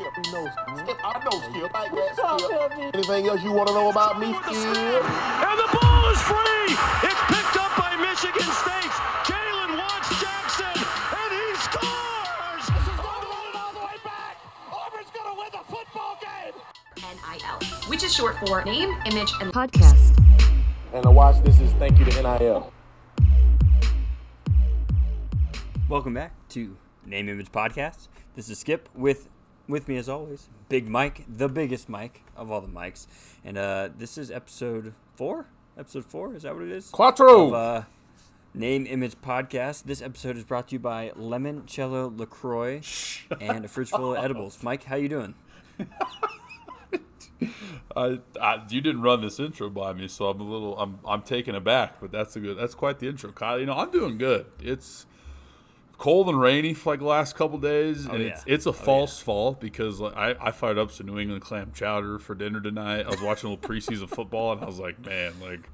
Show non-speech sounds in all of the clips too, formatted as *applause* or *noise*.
Skip. He knows. Skip, I know Skip. Like that, Skip. Anything else you want to know about me, Skip? And the ball is free. It's picked up by Michigan State. Jalen Watts Jackson, and he scores. all the way back. Auburn's gonna win the football game. NIL, which is short for name, image, and podcast. And to watch this is thank you to NIL. Welcome back to Name Image Podcast. This is Skip with with me as always, Big Mike, the biggest Mike of all the mics, and uh, this is episode four. Episode four is that what it is? Quattro. Of, uh, Name Image Podcast. This episode is brought to you by Lemon Lemoncello Lacroix and a fridge full of edibles. Mike, how you doing? *laughs* I, I, you didn't run this intro by me, so I'm a little, I'm, I'm taken aback. But that's a good, that's quite the intro, Kyle. You know, I'm doing good. It's cold and rainy for like the last couple days, and yeah. it's, it's a Oh, false fall because like, I, I fired up some New England clam chowder for dinner tonight. I was watching a little preseason *laughs* football, and I was like, man, like,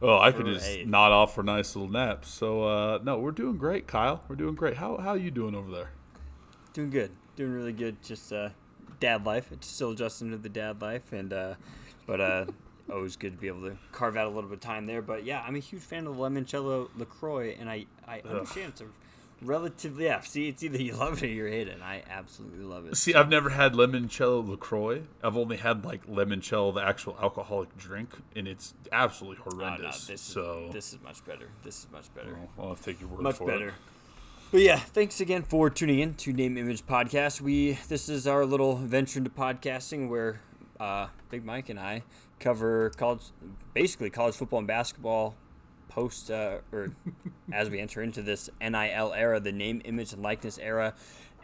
oh, I could just nod off for nice little naps. So, uh, no, we're doing great, Kyle. We're doing great. How, how you doing over there? Doing good. Doing really good. Just uh, dad life. It's still adjusting to the dad life, and uh, but uh, *laughs* always good to be able to carve out a little bit of time there. But yeah, I'm a huge fan of the limoncello Lacroix, and I I understand it's a relatively yeah. See, it's either you *laughs* love it or you hate it. And I absolutely love it. See, I've never had limoncello Lacroix. I've only had like limoncello, the actual alcoholic drink, and it's absolutely Oh, no, horrendous. this so, is this is much better. This is much better. well, I'll take your word much for better. it. But yeah, thanks again for tuning in to Name Image Podcast. We this is our little venture into podcasting where uh, Big Mike and I cover college, basically college football and basketball post uh, or as we enter into this NIL era, the name, image, and likeness era.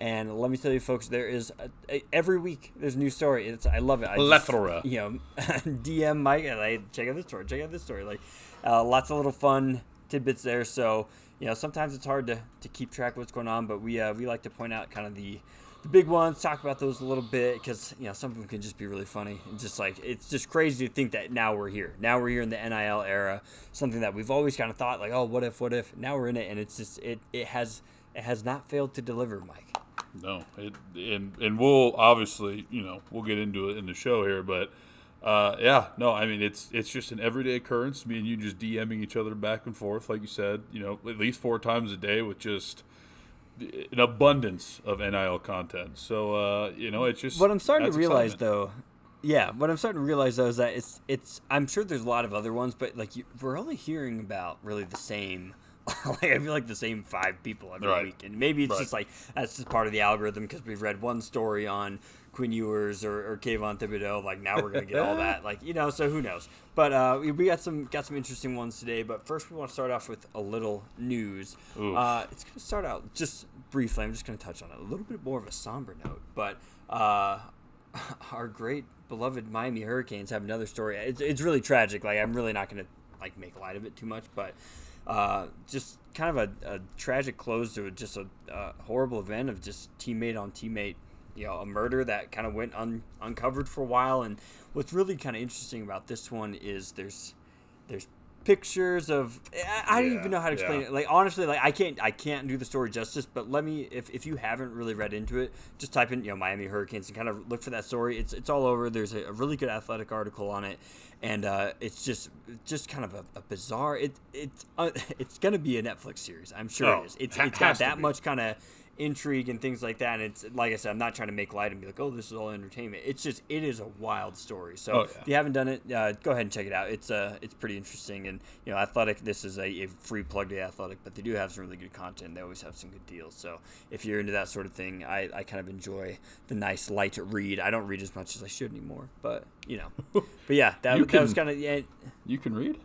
And let me tell you, folks, there is a, a- every week there's a new story. It's I love it. I just- Plethora. you know, *laughs* DM Mike and like check out this story, check out this story. Like uh, lots of little fun tidbits there. So you know, sometimes it's hard to, to keep track of what's going on, but we uh, we like to point out kind of the the big ones, talk about those a little bit because you know some of them can just be really funny and just like it's just crazy to think that now we're here. Now we're here in the NIL era, something that we've always kind of thought like, oh, what if, what if? Now we're in it, and it's just it it has it has not failed to deliver, Mike. No, it, and and we'll obviously, you know, we'll get into it in the show here, but uh, yeah, no, I mean it's it's just an everyday occurrence. Me and you just DMing each other back and forth, like you said, you know, at least four times a day with just an abundance of NIL content. So uh, you know, it's just What I'm starting to realize, excitement. though, yeah, what I'm starting to realize though is that it's it's. I'm sure there's a lot of other ones, but like you, we're only hearing about really the same. *laughs* like I feel like the same five people every Right. week, and maybe it's Right. just like that's just part of the algorithm because we've read one story on Quinn Ewers or, or Kayvon Thibodeaux. Like now we're gonna get all *laughs* that, like you know. So who knows? But uh, we, we got some got some interesting ones today. But first, we want to start off with a little news. Uh, it's gonna start out just briefly. I'm just gonna touch on it a little bit more of a somber note, but. Uh, *laughs* our great beloved Miami Hurricanes have another story. It's, it's really tragic. Like I'm really not gonna like make light of it too much, but uh, just kind of a, a tragic close to just a, a horrible event of just teammate on teammate. You know, a murder that kind of went un, uncovered for a while. And what's really kind of interesting about this one is there's there's pictures of I, I don't even know how to explain yeah. it. Like honestly like i can't i can't do the story justice but let me if, if you haven't really read into it just type in you know miami hurricanes and kind of look for that story. It's it's all over. There's a, a really good athletic article on it and uh, it's just just kind of a, a bizarre it it's uh, *laughs* it's gonna be a netflix series. I'm sure Oh, it is. It's, ha- it's got that much kind of intrigue and things like that and it's like i said i'm not trying to make light and be like oh this is all entertainment. It's just it is a wild story. So Oh, yeah. if you haven't done it uh, go ahead and check it out. It's uh it's pretty interesting and you know athletic this is a, a free plug to athletic but they do have some really good content. They always have some good deals. So if you're into that sort of thing i, I kind of enjoy the nice light read. I don't read as much as i should anymore but you know. *laughs* But yeah that, that was kind of yeah, you can read.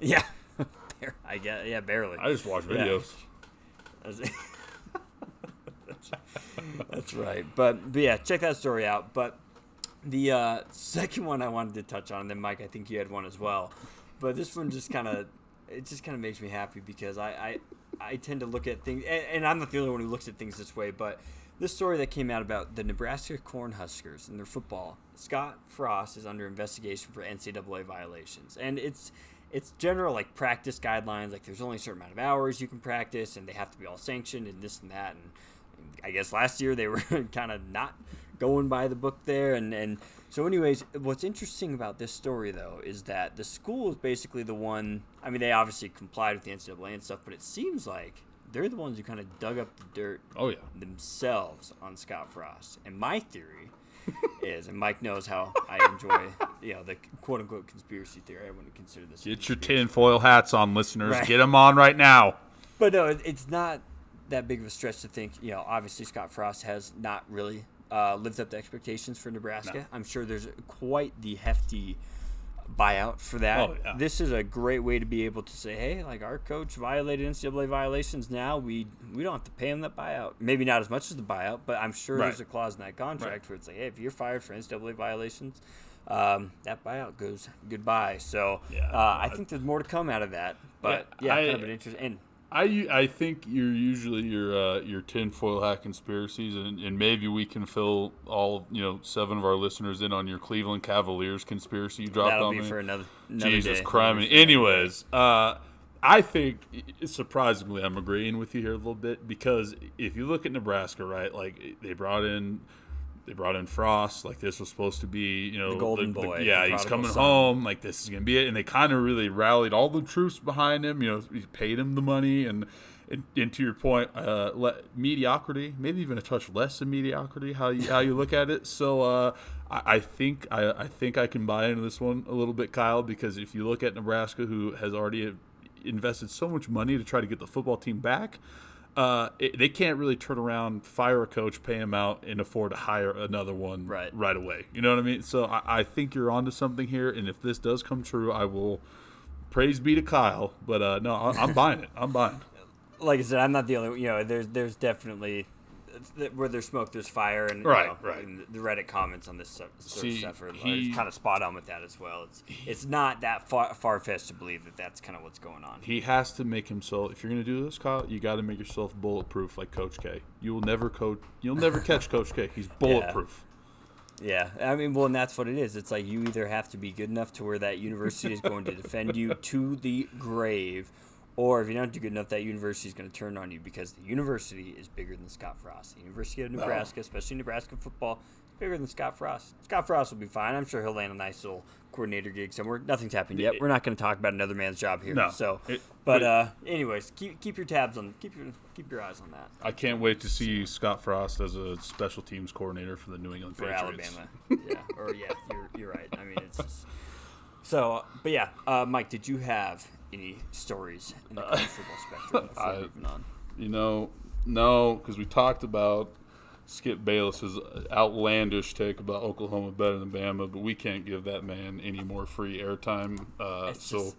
yeah. *laughs* I guess yeah barely. I just watch videos. *laughs* That's- That's right. But, but yeah, check that story out. But the uh, second one I wanted to touch on, and then Mike, I think you had one as well. But this one just kind of it just kind of makes me happy because I, I I tend to look at things, and, and I'm not the only one who looks at things this way. But this story that came out about the Nebraska Cornhuskers and their football, Scott Frost is under investigation for NCAA violations, and it's it's general like practice guidelines. Like there's only a certain amount of hours you can practice, and they have to be all sanctioned and this and that, and I guess last year they *laughs* were kind of not going by the book there, and and so anyways, what's interesting about this story though is that the school is basically the one. I mean, they obviously complied with the NCAA and stuff, but it seems like they're the ones who kind of dug up the dirt Oh yeah. themselves on Scott Frost. And my theory *laughs* is, and Mike knows how I enjoy, you know, the quote unquote conspiracy theory. I wouldn't consider this. Get your tinfoil hats on, listeners. Right. Get them on right now. But no, it's not that big of a stretch to think. You know, obviously Scott Frost has not really uh, lived up to expectations for Nebraska. No. I'm sure there's quite the hefty buyout for that. Oh, yeah. This is a great way to be able to say, hey, like our coach violated NCAA violations. Now we we don't have to pay him that buyout. Maybe not as much as the buyout, but I'm sure there's a clause in that contract Right. where it's like, hey, if you're fired for NCAA violations. Um, that buyout goes goodbye. So Yeah. uh, I think there's more to come out of that. But yeah, I- kind of an interesting. And I, I think you're usually your uh, your tinfoil hat conspiracies, and, and maybe we can fill all you know seven of our listeners in on your Cleveland Cavaliers conspiracy you dropped That'll on be me. for another, another Jesus day. Christ! That'll be for another Anyways, uh, I think surprisingly I'm agreeing with you here a little bit because if you look at Nebraska, right, like they brought in. They brought in Frost, like this was supposed to be, you know, The golden boy, yeah, the he's coming son. home. Like this is gonna be it, and they kind of really rallied all the troops behind him. You know, he paid him the money, and and, and to your point, uh, le- mediocrity, maybe even a touch less than mediocrity. How you how you look at it. So uh, I, I think I, I think I can buy into this one a little bit, Kyle, because if you look at Nebraska, who has already invested so much money to try to get the football team back. Uh, it, they can't really turn around, fire a coach, pay him out, and afford to hire another one Right. right away. You know what I mean? So I, I think you're onto something here, and if this does come true, I will praise be to Kyle. But uh, no, I, I'm buying it. I'm buying. *laughs* Like I said, I'm not the only. You know, there's there's definitely where there's smoke, there's fire, and you Right, know, right. and the Reddit comments on this sort of See, stuff are, he- kind of spot on with that as well. It's it's not that far far fetched to believe that that's kind of what's going on. He has to make himself. If you're going to do this, Kyle, you got to make yourself bulletproof, like Coach K. You will never coach. You'll never catch *laughs* Coach K. He's bulletproof. Yeah, I mean, well, and that's what it is. It's like you either have to be good enough to where that university is going to defend you to the grave, or if you don't do good enough, that university is going to turn on you because the university is bigger than Scott Frost. The University of Nebraska, especially Nebraska football, is bigger than Scott Frost. Scott Frost will be fine. I'm sure he'll land a nice little coordinator gig somewhere. Nothing's happened yet. We're not going to talk about another man's job here. No. So, It- but but- uh, anyways, keep keep your tabs on keep your keep your eyes on that I can't wait to see Scott Frost as a special teams coordinator for the New England for Patriots. Alabama. yeah, or yeah, you're you're right. I mean, it's just, so. But yeah, uh, Mike, did you have any stories in the college football spectrum before *laughs* I- moving on? You know, no, because we talked about Skip Bayless's outlandish take about Oklahoma better than Bama, but we can't give that man any more free airtime. Uh, so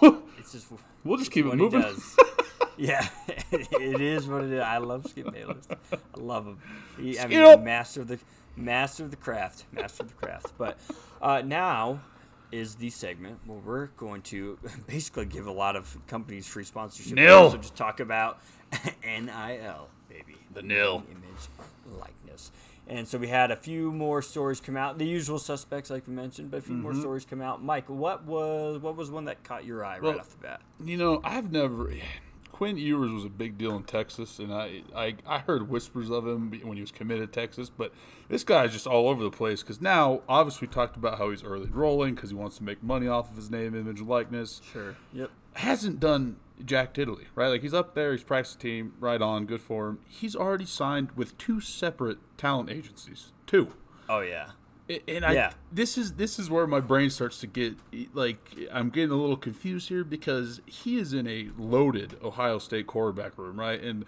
*laughs* It's just we'll just keep it moving. He does. *laughs* yeah, it is what it is. I love Skip Bayless. I love him. He, I mean, master of the master of the craft, master of the craft. But uh, now is the segment where we're going to *laughs* basically give a lot of companies free sponsorship. Nil. Also, just talk about *laughs* NIL, baby. The nil. Image, likeness. And so we had a few more stories come out. The usual suspects, like we mentioned, but a few more Mm-hmm. stories come out. Mike, what was what was one that caught your eye Well, right off the bat? You know, I've never. Quinn Ewers was a big deal in Texas, and I, I, I heard whispers of him when he was committed to Texas. But this guy's just all over the place because now, obviously, we talked about how he's early rolling because he wants to make money off of his name, image, and likeness. Sure. Yep. Hasn't done Jack Diddley, right? Like he's up there, he's practiced team, right on, good for him. He's already signed with two separate talent agencies, two. Oh yeah. And I, Yeah. this is this is where my brain starts to get like I'm getting a little confused here because he is in a loaded Ohio State quarterback room, right? And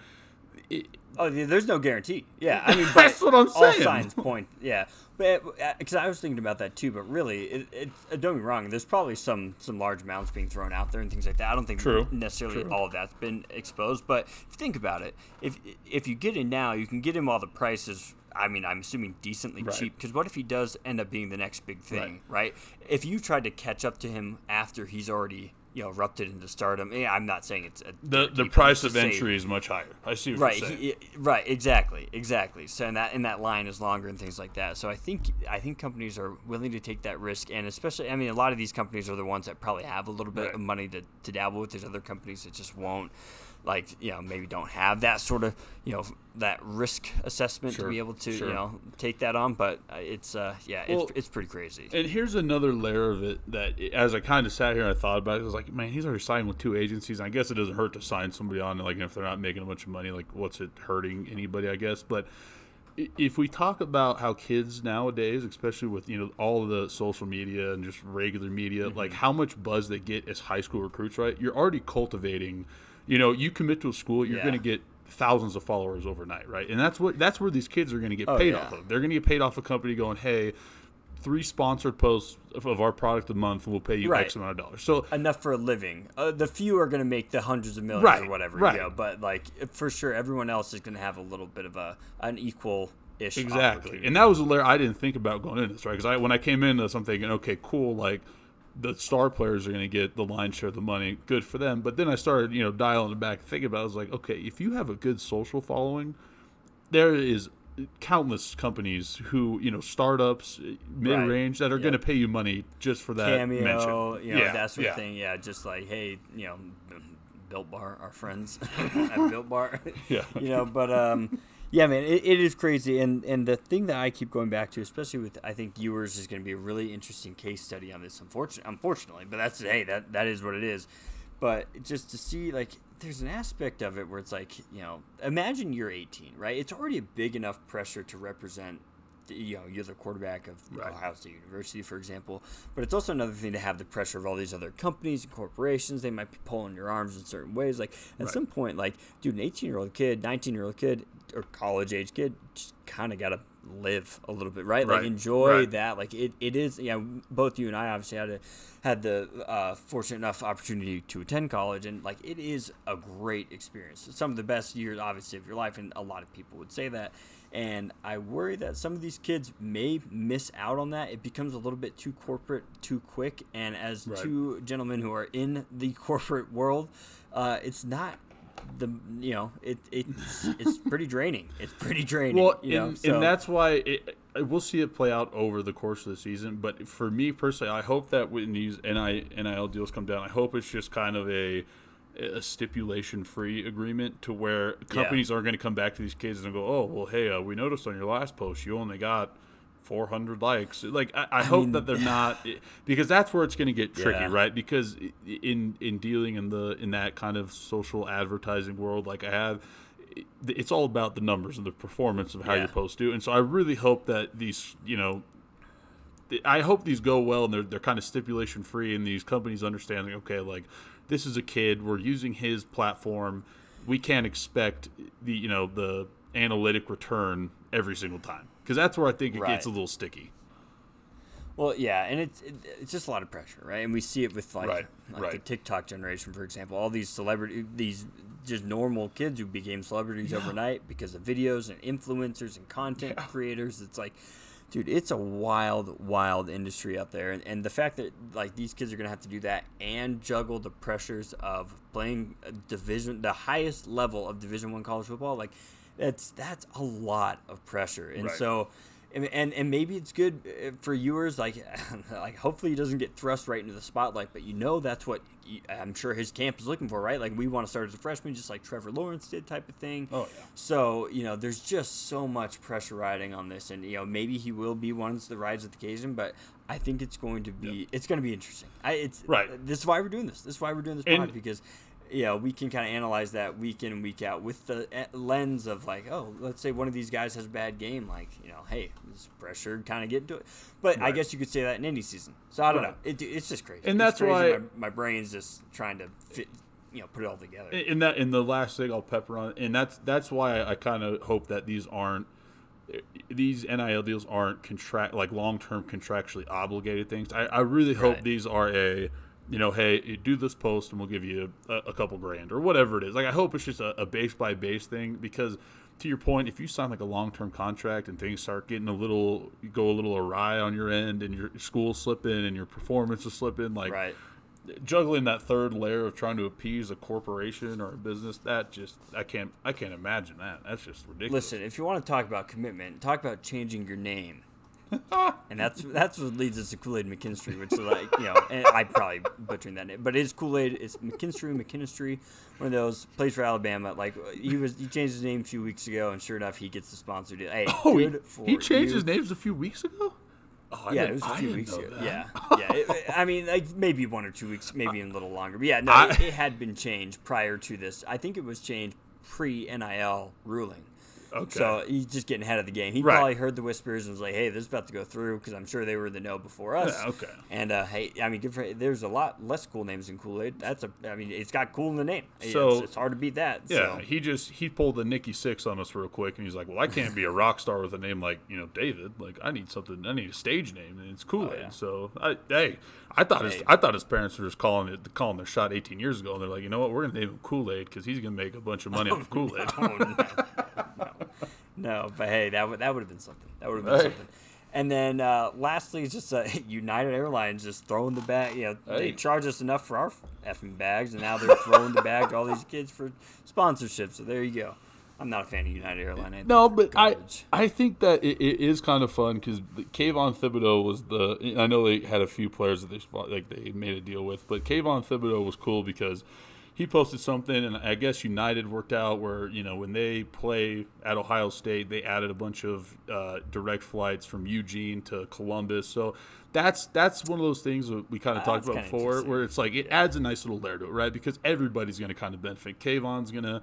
it, Oh, there's no guarantee. Yeah, I mean, *laughs* That's what I'm All saying. signs point. Yeah, but because I was thinking about that too. But really, it, it, uh, don't be wrong. There's probably some some large amounts being thrown out there and things like that. I don't think True. necessarily True. all of that's been exposed. But think about it, if if you get in now, you can get him while the price is. I mean, I'm assuming decently Right. cheap. Because what if he does end up being the next big thing, Right. right? If you tried to catch up to him after he's already you know erupted into stardom, yeah, I'm not saying it's a the the price of to say- entry is much higher. I see what right you're saying. he- right exactly exactly so and that and that line is longer and things like that so i think i think companies are willing to take that risk and especially i mean a lot of these companies are the ones that probably have a little bit Right. of money to, to dabble with there's other companies that just won't like you know maybe don't have that sort of you know that risk assessment Sure, to be able to sure. you know take that on. But uh, it's uh, yeah, Well, it's, it's pretty crazy. And here's another layer of it that, as I kind of sat here and I thought about it, I was like, man, he's already signed with two agencies. I guess it doesn't hurt to sign somebody on, like if they're not making a bunch of money, like what's it hurting anybody? I guess, but if we talk about how kids nowadays, especially with you know all of the social media and just regular media, Mm-hmm. like how much buzz they get as high school recruits, right? You're already cultivating. You know, you commit to a school, you're Yeah. going to get thousands of followers overnight, right? And that's what that's where these kids are going to get Oh, paid yeah. off of. They're going to get paid off a company going, hey, three sponsored posts of, our product a month, and we'll pay you Right. X amount of dollars. So enough for a living. Uh, the few are going to make the hundreds of millions Right, or whatever, right. you know, but like for sure, everyone else is going to have a little bit of a an equal ish. exactly, and that was a layer I didn't think about going into this, right? Because I when I came into this, I'm thinking, okay, cool, like the star players are going to get the lion's share of the money, good for them. But then I started, you know, dialing it back, thinking about, it, I was like, okay, if you have a good social following, there is countless companies who you know startups mid range that are Yeah. going to pay you money just for that cameo, mention. you know, Yeah, that sort yeah. of thing. Yeah, just like hey, you know, Built Bar, our friends *laughs* at Built Bar. *laughs* Yeah. *laughs* you know, but um, yeah, man, it, it is crazy, and and the thing that I keep going back to, especially with I think Ewers, is going to be a really interesting case study on this. Unfortunately, unfortunately, but that's hey, that that is what it is. But just to see like. There's an aspect of it where it's like, you know, imagine you're 18, right? It's already a big enough pressure to represent you know you're the quarterback of Right. Ohio State University, for example. But it's also another thing to have the pressure of all these other companies and corporations. They might be pulling your arms in certain ways. Like at Right. some point, like dude, an 18 year old kid, 19 year old kid, or college age kid, just kind of gotta live a little bit, right? Like enjoy right. that. Like it, it is. Yeah, both you and I obviously had a, had the uh, fortunate enough opportunity to attend college, and like it is a great experience. Some of the best years, obviously, of your life, and a lot of people would say that. And I worry that some of these kids may miss out on that. It becomes a little bit too corporate, too quick. And as Right. two gentlemen who are in the *laughs* corporate world, uh, it's not the you know it it's it's *laughs* pretty draining. It's pretty draining. Well, you know? and, So- and that's why it, we'll see it play out over the course of the season. But for me personally, I hope that when these NI, NIL deals come down, I hope it's just kind of a a stipulation free agreement to where companies aren't going to come back to these kids and go, oh, well, hey, uh, we noticed on your last post you only got 400 likes. Like, I, I, hope mean- that they're not because that's where it's going to get tricky, Yeah. right? Because in in dealing in the in that kind of social advertising world, like I have it's all about the numbers and the performance of how Yeah. your posts do. And so I really hope that these, you know, I hope these go well and they're, they're kind of stipulation free and these companies understanding, okay, like this is a kid, we're using his platform. We can't expect the, you know, the analytic return every single time. Because that's where I think it Right. gets a little sticky. Well, yeah, and it's it's just a lot of pressure, right? And we see it with like, Right, like right. the TikTok generation, for example. All these celebrity, these just normal kids who became celebrities overnight because of videos and influencers and content creators. It's like, dude, it's a wild, wild industry out there, and, and the fact that like these kids are gonna have to do that and juggle the pressures of playing a division, the highest level of Division One college football, like that's that's a lot of pressure, and Right. so and, and and maybe it's good uh, for Ewers like *laughs* like hopefully he doesn't get thrust right into the spotlight but you know that's what I'm sure his camp is looking for right? Like we want to start as a freshman just like trevor lawrence did type of thing. Oh, yeah. so you know there's just so much pressure riding on this and you know maybe he will be one of that rides with the occasion but i think it's going to be it's going to be interesting. I it's Right. this is why we're doing this. This is why we're doing this And- pod because you know, we can kind of analyze that week in and week out with the eh, lens of like, oh, let's say one of these guys has a bad game, like, you know, hey, this pressure kind of get into it. But I guess you could say that in any season. So I don't Right. know. It, it's just crazy. And It's that's crazy. why- my, my brain's just trying to fit, you know, put it all together. And that in the last thing I'll pepper on, and that's that's why I, kind of hope that these aren't these NIL deals aren't contract like long term contractually obligated things. I, I really hope Right. these are a you know, hey, you do this post and we'll give you a, a couple grand or whatever it is. Like I hope it's just a, a base by base thing because to your point, if you sign like a long term contract and things start getting a little go a little awry on your end and your school slipping and your performance is slipping, like right. juggling that third layer of trying to appease a corporation or a business that just i can't i can't imagine that that's just ridiculous Listen, if you want to talk about commitment, talk about changing your name *laughs* and that's that's what leads us to Kool Aid McKinstry, which is like you know, and I probably butchering that name, but it is Kool Aid. It's McKinstry, McKinstry, one of those plays for Alabama. Like he was, he changed his name a few weeks ago, and sure enough, he gets the sponsor deal. Hey, Oh, he, he changed you. his names a few weeks ago. Oh, Yeah, it was a few weeks ago. that. *laughs* Yeah, yeah. It, I mean, like maybe one or two weeks, maybe even a little longer. But yeah, no, I- it, it had been changed prior to this. I think it was changed pre NIL ruling. Okay. So he's just getting ahead of the game. He Right. probably heard the whispers and was like, "Hey, this is about to go through," because I'm sure they were in the know before us. Yeah, okay. And uh, hey, I mean, for, there's a lot less cool names in Kool Aid. That's a, I mean, it's got cool in the name. It's- So- it's, hard to beat that. Yeah, so. he just he pulled the Nikki Sixx on us real quick, and he's like, "Well, I can't be a rock star with a name like you know David. Like, I need something. I need a stage name, and it's Kool Aid." yeah. So, I, hey, I thought his I thought his parents were just calling it calling their shot 18 years ago, and they're like, "You know what? We're gonna name him Kool Aid because he's gonna make a bunch of money off Kool Aid." Oh, *laughs* no. no. No, but hey, that would that would have been something. That would have been Hey. something. And then uh, lastly, just uh, *laughs* United Airlines just throwing the bag. You know, they charge us enough for our effing bags, and now they're throwing the bag to all these kids for sponsorship. So there you go. I'm not a fan of United Airlines. No, but it's I. I think that it, it is kind of fun because Kayvon Thibodeaux was the. I know they had a few players that they like they made a deal with, but Kayvon Thibodeaux was cool because he posted something, and I guess United worked out where you know when they play at Ohio State, they added a bunch of uh, direct flights from Eugene to Columbus. So that's that's one of those things that we kind of Ah, talked about before, where it's like it adds a nice little layer to it, right? Because everybody's going to kind of benefit. Kayvon's going to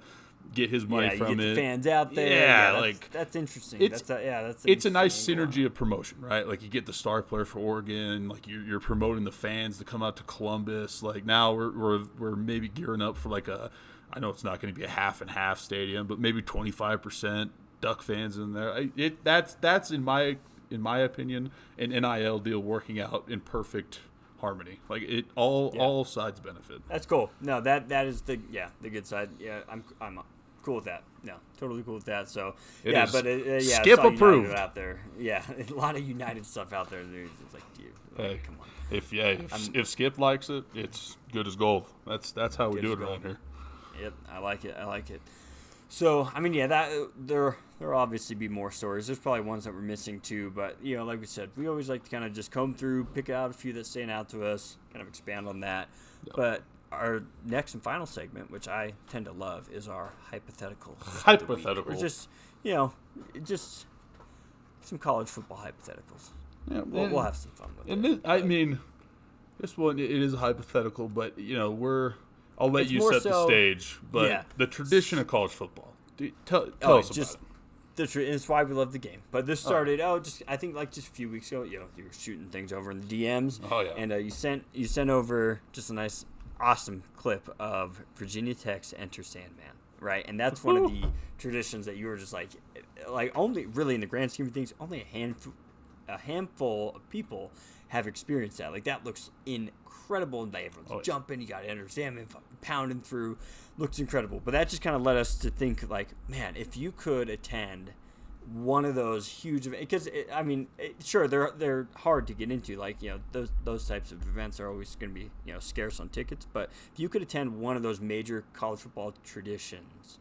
get his money yeah, from it. fans out there. Yeah, that's, like that's interesting. it's- that's a, yeah, that's it's a nice synergy of promotion, right? Like you get the star player for Oregon, like you're, you're promoting the fans to come out to Columbus. Like now we're, we're we're maybe gearing up for like a, I know it's not going to be a half and half stadium, but maybe 25 percent Duck fans in there. I, it that's that's in my in my opinion an NIL deal working out in perfect harmony. Like it all Yeah. all sides benefit. That's cool. No, that that is the yeah the good side. Yeah, I'm I'm cool with that. No, totally cool with that. So It yeah, but uh, uh, yeah, Skip approved. out there. Yeah, *laughs* a lot of United stuff out there. Dude. It's like, dude, Hey, come on. if yeah, if, if Skip likes it, it's good as gold. That's that's how we do it around here. Yep, I like it. I like it. So I mean, yeah, that there there'll obviously be more stories. There's probably ones that we're missing too, but you know, like we said, we always like to kind of just comb through, pick out a few that stand out to us, kind of expand on that. But our next and final segment, which I tend to love, is our hypothetical. Hypothetical. Or just you know, just some college football hypotheticals. Yeah, We'll, and- we'll have some fun with And it. this, I mean, this one it is a hypothetical, but you know we're. I'll let It's you set the stage, but yeah. the tradition of college football. Do, tell tell Oh, us just about the tr- it's why we love the game. But this started oh just I think like just a few weeks ago. You know, you were shooting things over in the DMs. Oh, yeah. And uh, you sent you sent over just a nice, awesome clip of Virginia Tech's Enter Sandman. Right, and that's one of the traditions that you were just like, like only really in the grand scheme of things, only a handful, a handful of people have experienced that. Like that looks incredible, and like everyone's Oh, jumping. You got Enter Sandman pounding through, looks incredible. But that just kind of led us to think like, man, if you could attend one of those huge because I mean, it, sure they're they're hard to get into. Like you know those those types of events are always going to be you know scarce on tickets. But if you could attend one of those major college football traditions,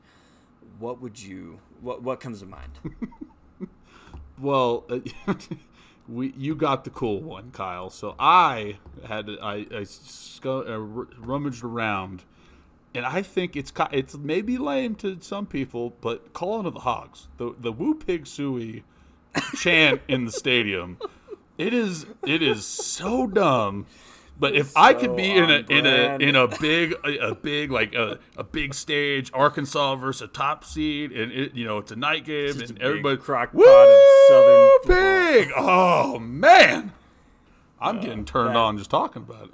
what would you what what comes to mind? *laughs* Well, *laughs* we you got the cool one, Kyle. So I had I I sco- uh, r- rummaged around, and I think it's it's maybe lame to some people, but calling of the Hogs, the the Woo Pig Sooie chant in the stadium, it is it is so dumb. But if I could be in a in a in a big a, a big like a, a big stage, Arkansas versus a top seed, and it you know it's a night game, and everybody crock pot Woo, of Southern football. big. Oh man, I'm getting uh, turned that- on just talking about it.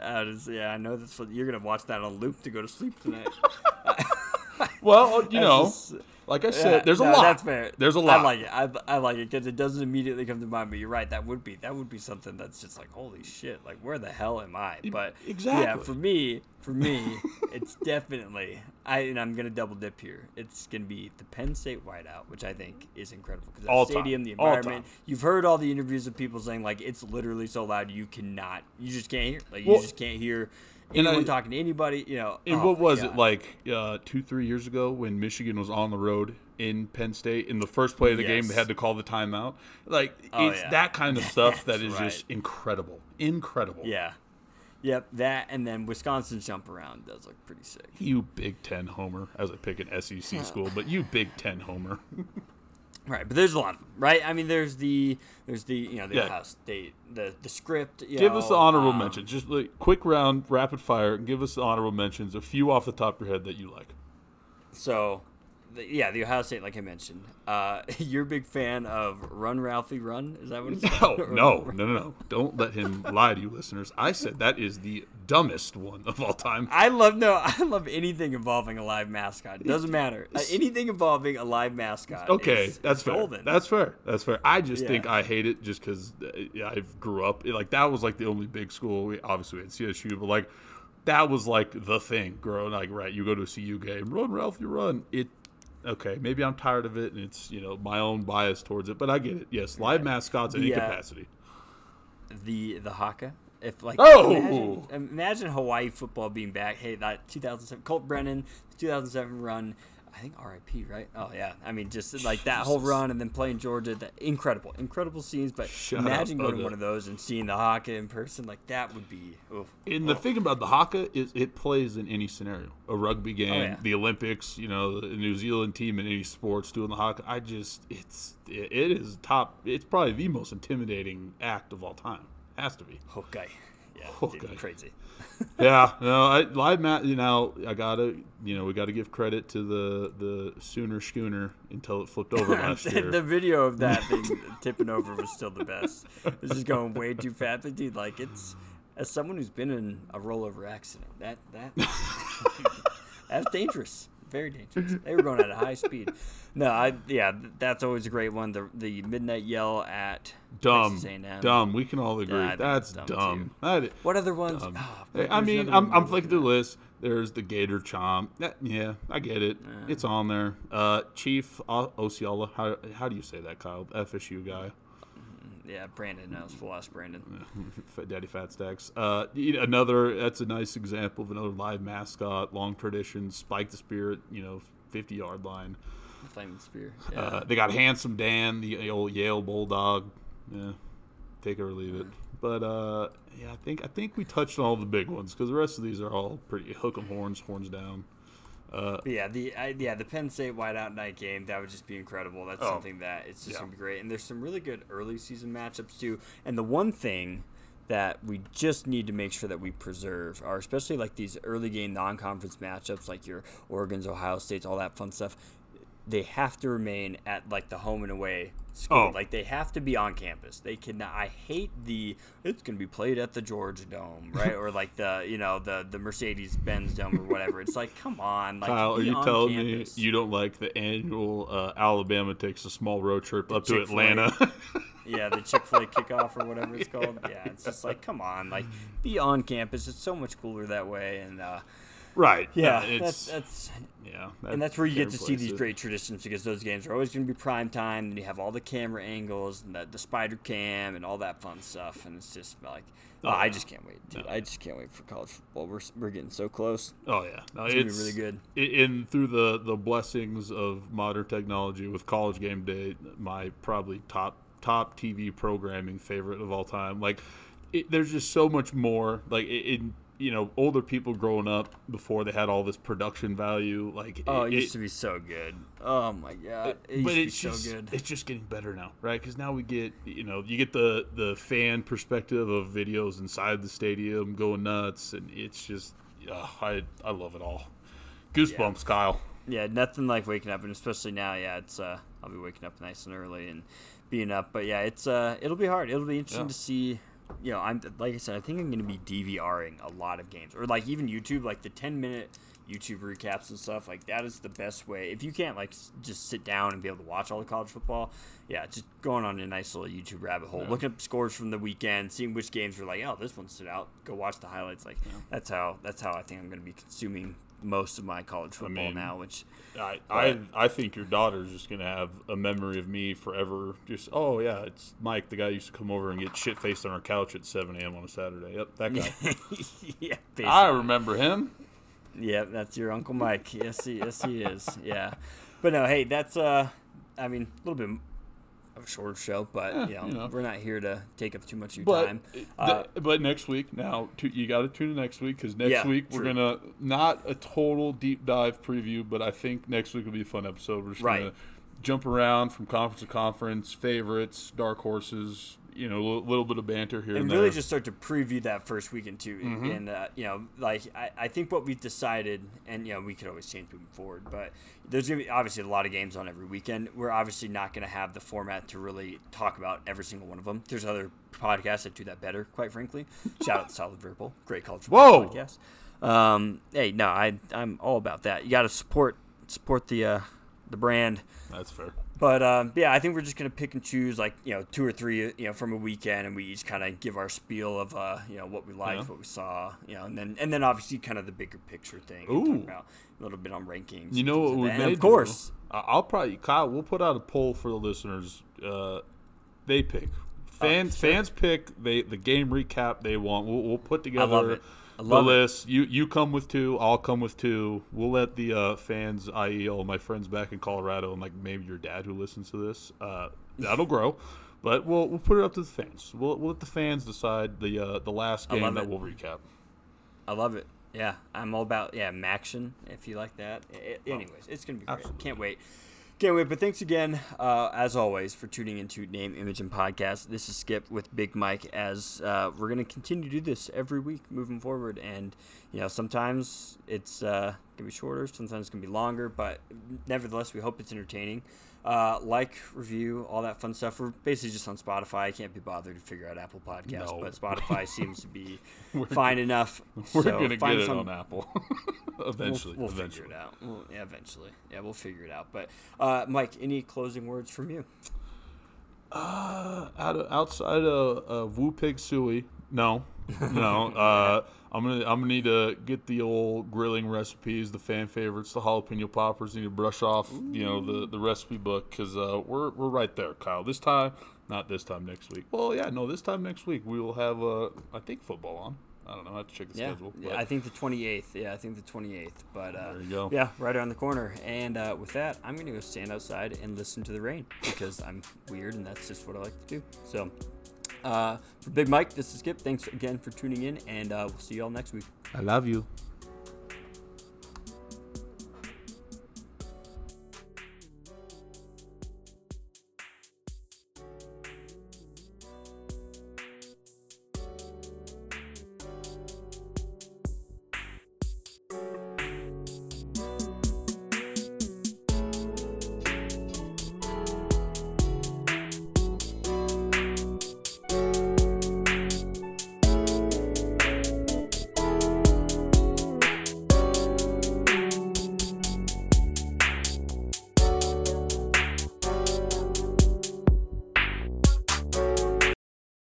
Yeah, I know that's what you're gonna watch that on loop to go to sleep tonight. *laughs* *laughs* Well, you know, just- like I said, Yeah, there's a no, lot. That's fair. There's a lot. I like it. I, I like it because it doesn't immediately come to mind. But you're right. That would be that would be something that's just like holy shit. Like where the hell am I? But exactly. yeah, for me, for me, *laughs* it's definitely I and I'm gonna double dip here. It's gonna be the Penn State whiteout, which I think is incredible because the All time. stadium, the environment. You've heard all the interviews of people saying like it's literally so loud you cannot, you just can't hear. Like you Well- just can't hear And anyone I- talking to anybody, you know. And oh what was God. it like uh, two, three years ago when Michigan was on the road in Penn State in the first play of the game? They had to call the timeout. Like Oh, it's yeah. that kind of *laughs* stuff that is That's just incredible, incredible. Yeah. Yep, that and then Wisconsin's jump around does look pretty sick. You Big Ten homer, as I pick an SEC school, but you Big Ten homer. *laughs* Right, but there's a lot of them, right? I mean, there's the there's the you know the Yeah. Ohio State the the script. You give know, us the honorable um, mentions. Just like quick round, rapid fire. Give us the honorable mentions. A few off the top of your head that you like. So, the, yeah, the Ohio State, like I mentioned. Uh, *laughs* you're a big fan of Run Ralphie Run. Is that what it's No, called? no, no, no, no. Don't let him *laughs* lie to you, listeners. I said that is the dumbest one of all time. I love no, *laughs* I love anything involving a live mascot. It doesn't matter. Uh, anything involving a live mascot. Okay, is that's fair. golden. That's fair. That's fair. I just Yeah. think I hate it just because I grew up like that was like the only big school. We obviously we had CSU, but like that was like the thing. Growing like right, you go to a CU game, run Ralphie, run. It okay. Maybe I'm tired of it, and it's you know my own bias towards it, but I get it. Yes, live mascots in any The, uh, capacity. the the Haka. If like Oh! imagine, imagine Hawaii football being back. Hey, that 2007 Colt Brennan, 2007 run. I think RIP, right? Oh yeah. I mean, just like that whole run and then playing Georgia. That incredible, incredible scenes. But Shut imagine up, going to one of those and seeing the Haka in person. Like that would be. And the oh. thing about the haka is it plays in any scenario. A rugby oh, game, Oh, yeah. the Olympics, you know, the New Zealand team in any sports doing the haka. I just it's it it is top. It's probably the most intimidating act of all time. Has to be. Okay. Yeah. *laughs* dude, Okay. crazy. *laughs* yeah, no, I, live mat. You know, I gotta, you know, we got to give credit to the the Sooner schooner until it flipped over *laughs* last year. the video of that thing tipping over was still the best. It's just going way too fast, but dude, like it's as someone who's been in a rollover accident, that that that's dangerous, very dangerous. They were going at a high speed. No, I yeah, that's always a great one. The the midnight yell at dumb, dumb. We can all agree Yeah, that's dumb. dumb, That- What other ones? Hey, I mean, I'm, one I'm flicking through the list. There's the Gator Chomp. That, yeah, I get it. It's on there. Uh, Chief O- Osceola. How, how do you say that, Kyle? The FSU guy. Yeah, Brandon knows. We'll ask Brandon. *laughs* Daddy Fat Stacks. Uh, another. That's a nice example of another live mascot, long tradition. Spike the Spirit. You know, 50 yard line. Flaming Spear. Yeah. Uh, they got Handsome Dan, the old Yale Bulldog. Yeah, take it or leave it. But uh, yeah, I think I think we touched on all the big ones because the rest of these are all pretty hook 'em horns, horns down. Uh, but yeah, the I, yeah the Penn State whiteout night game that would just be incredible. That's Oh, something that it's just yeah. gonna be great. And there's some really good early season matchups too. And the one thing that we just need to make sure that we preserve are especially like these early game non-conference matchups, like your Oregon's, Ohio State's, all that fun stuff. They have to remain at like the home and away school. Oh. Like they have to be on campus. They cannot. I hate the. It's gonna be played at the Georgia Dome, *laughs* right? or like the you know the the Mercedes Benz Dome or whatever. It's like come on, like Kyle, are you telling campus. me you don't like the annual uh, Alabama takes a small road trip up to Chick-fil-A. Atlanta? yeah, the *laughs* Chick Fil A kickoff or whatever it's *laughs* called. Yeah, it's just like, come on, like be on campus. It's so much cooler that way, and uh, right. yeah, it's that's that's yeah, and that's where you get to see these it. great traditions because those games are always going to be prime time. And you have all the camera angles and the, the spider cam and all that fun stuff, and it's just like, oh, I yeah. just can't wait, dude. I just can't wait for college football. We're we're getting so close. Oh yeah, no, It's it's, gonna be really good. In through the the blessings of modern technology with College Game Day, my probably top top TV programming favorite of all time. Like, it, there's just so much more. Like in you know older people growing up before they had all this production value. Like Oh, it, it, used to be so good. Oh my god, it used but to be it's so just good. it's just getting better now, right? Because now we get you know you get the the fan perspective of videos inside the stadium going nuts, and it's just uh, I I love it all. Goosebumps, Kyle. Yeah, nothing like waking up, and especially now, yeah, it's uh, I'll be waking up nice and early and being up. But yeah, it's uh, it'll be hard. It'll be interesting Yeah. to see. You know, I'm like I said, I think I'm going to be DVRing a lot of games, or like even YouTube, like the 10 minute YouTube recaps and stuff. Like that is the best way. If you can't like s- just sit down and be able to watch all the college football, yeah, just going on a nice little YouTube rabbit hole, looking up scores from the weekend, seeing which games were like, oh, this one stood out. Go watch the highlights. Like that's how that's how I think I'm going to be consuming most of my college football mean, now, which I, I I think your daughter's just gonna have a memory of me forever. Just oh yeah, it's Mike, the guy who used to come over and get shit faced on our couch at 7 a.m. on a Saturday. Yep, that guy. *laughs* yeah, I remember him. Yeah, that's your Uncle Mike. Yes, he, yes, he is. Yeah, but no, hey, that's uh, I mean, a little bit of a shorter show, but you, know, you know. we're not here to take up too much of your But time. th- Uh, but next week now you got to tune in next week because next Yeah, week we're true. gonna not a total deep dive preview, but I think next week will be a fun episode. We're just Right. gonna jump around from conference to conference, favorites, dark horses, you know, a little, little bit of banter here and, and there. really just start to preview that first weekend too. Mm-hmm. And uh, you know, like I, I think what we've decided, and you know, we could always change moving forward, but there's gonna be obviously a lot of games on every weekend. We're obviously not gonna have the format to really talk about every single one of them. There's other podcasts that do that better, quite frankly. Shout out to Solid Verbal, great culture Whoa! podcast. Um, hey, no, I I'm all about that. You got to support support the uh, the brand. That's fair. But um, yeah, I think we're just gonna pick and choose like you know two or three you know from a weekend, and we each kind of give our spiel of uh, you know what we liked, Yeah. what we saw, you know, and then and then obviously kind of the bigger picture thing. Ooh. about a little bit on rankings. You know what we like that. may And of course, I'll probably Kyle. We'll put out a poll for the listeners. Uh, they pick fans. sure. Fans pick they the game recap they want. We'll, we'll put together love it. It. list. You you come with two. I'll come with two. We'll let the uh, fans, i.e., all my friends back in Colorado, and like maybe your dad who listens to this, uh, that'll grow. But we'll we'll put it up to the fans. We'll, we'll let the fans decide the uh, the last game that it. we'll recap. I love it. Yeah, I'm all about yeah Maction if you like that. I- I- anyways, it's gonna be great. Absolutely. Can't wait. Can't wait. But thanks again, uh, as always, for tuning into Name, Image, and Podcast. This is Skip with Big Mike. As uh, we're gonna continue to do this every week moving forward, and you know sometimes it's uh, gonna be shorter, sometimes it's gonna be longer, but nevertheless, we hope it's entertaining. Uh, like, review, all that fun stuff. We're basically just on Spotify. I can't be bothered to figure out Apple Podcasts, No. but Spotify *laughs* seems to be fine enough. We're So gonna find get us it on Apple eventually. *laughs* We'll, we'll eventually. figure it out. We'll, yeah, eventually. Yeah, we'll figure it out. But uh, Mike, any closing words from you? out of, outside of, of Woo Pig Sooie, no, no. *laughs* Uh, I'm gonna I'm gonna need to get the old grilling recipes, the fan favorites, the jalapeno poppers. Need to brush off, you know, the, the recipe book because uh, we're we're right there, Kyle. This time, not this time next week. Well, yeah, no, this time next week we will have uh, I think football on. I don't know. I have to check the Yeah, schedule. yeah, I think the 28th. Yeah, I think the 28th. But uh, There you go. yeah, right around the corner. And uh, with that, I'm gonna go stand outside and listen to the rain because I'm weird and that's just what I like to do. So. Uh, for Big Mike, this is Skip. Thanks again for tuning in, and uh, we'll see you all next week. I love you.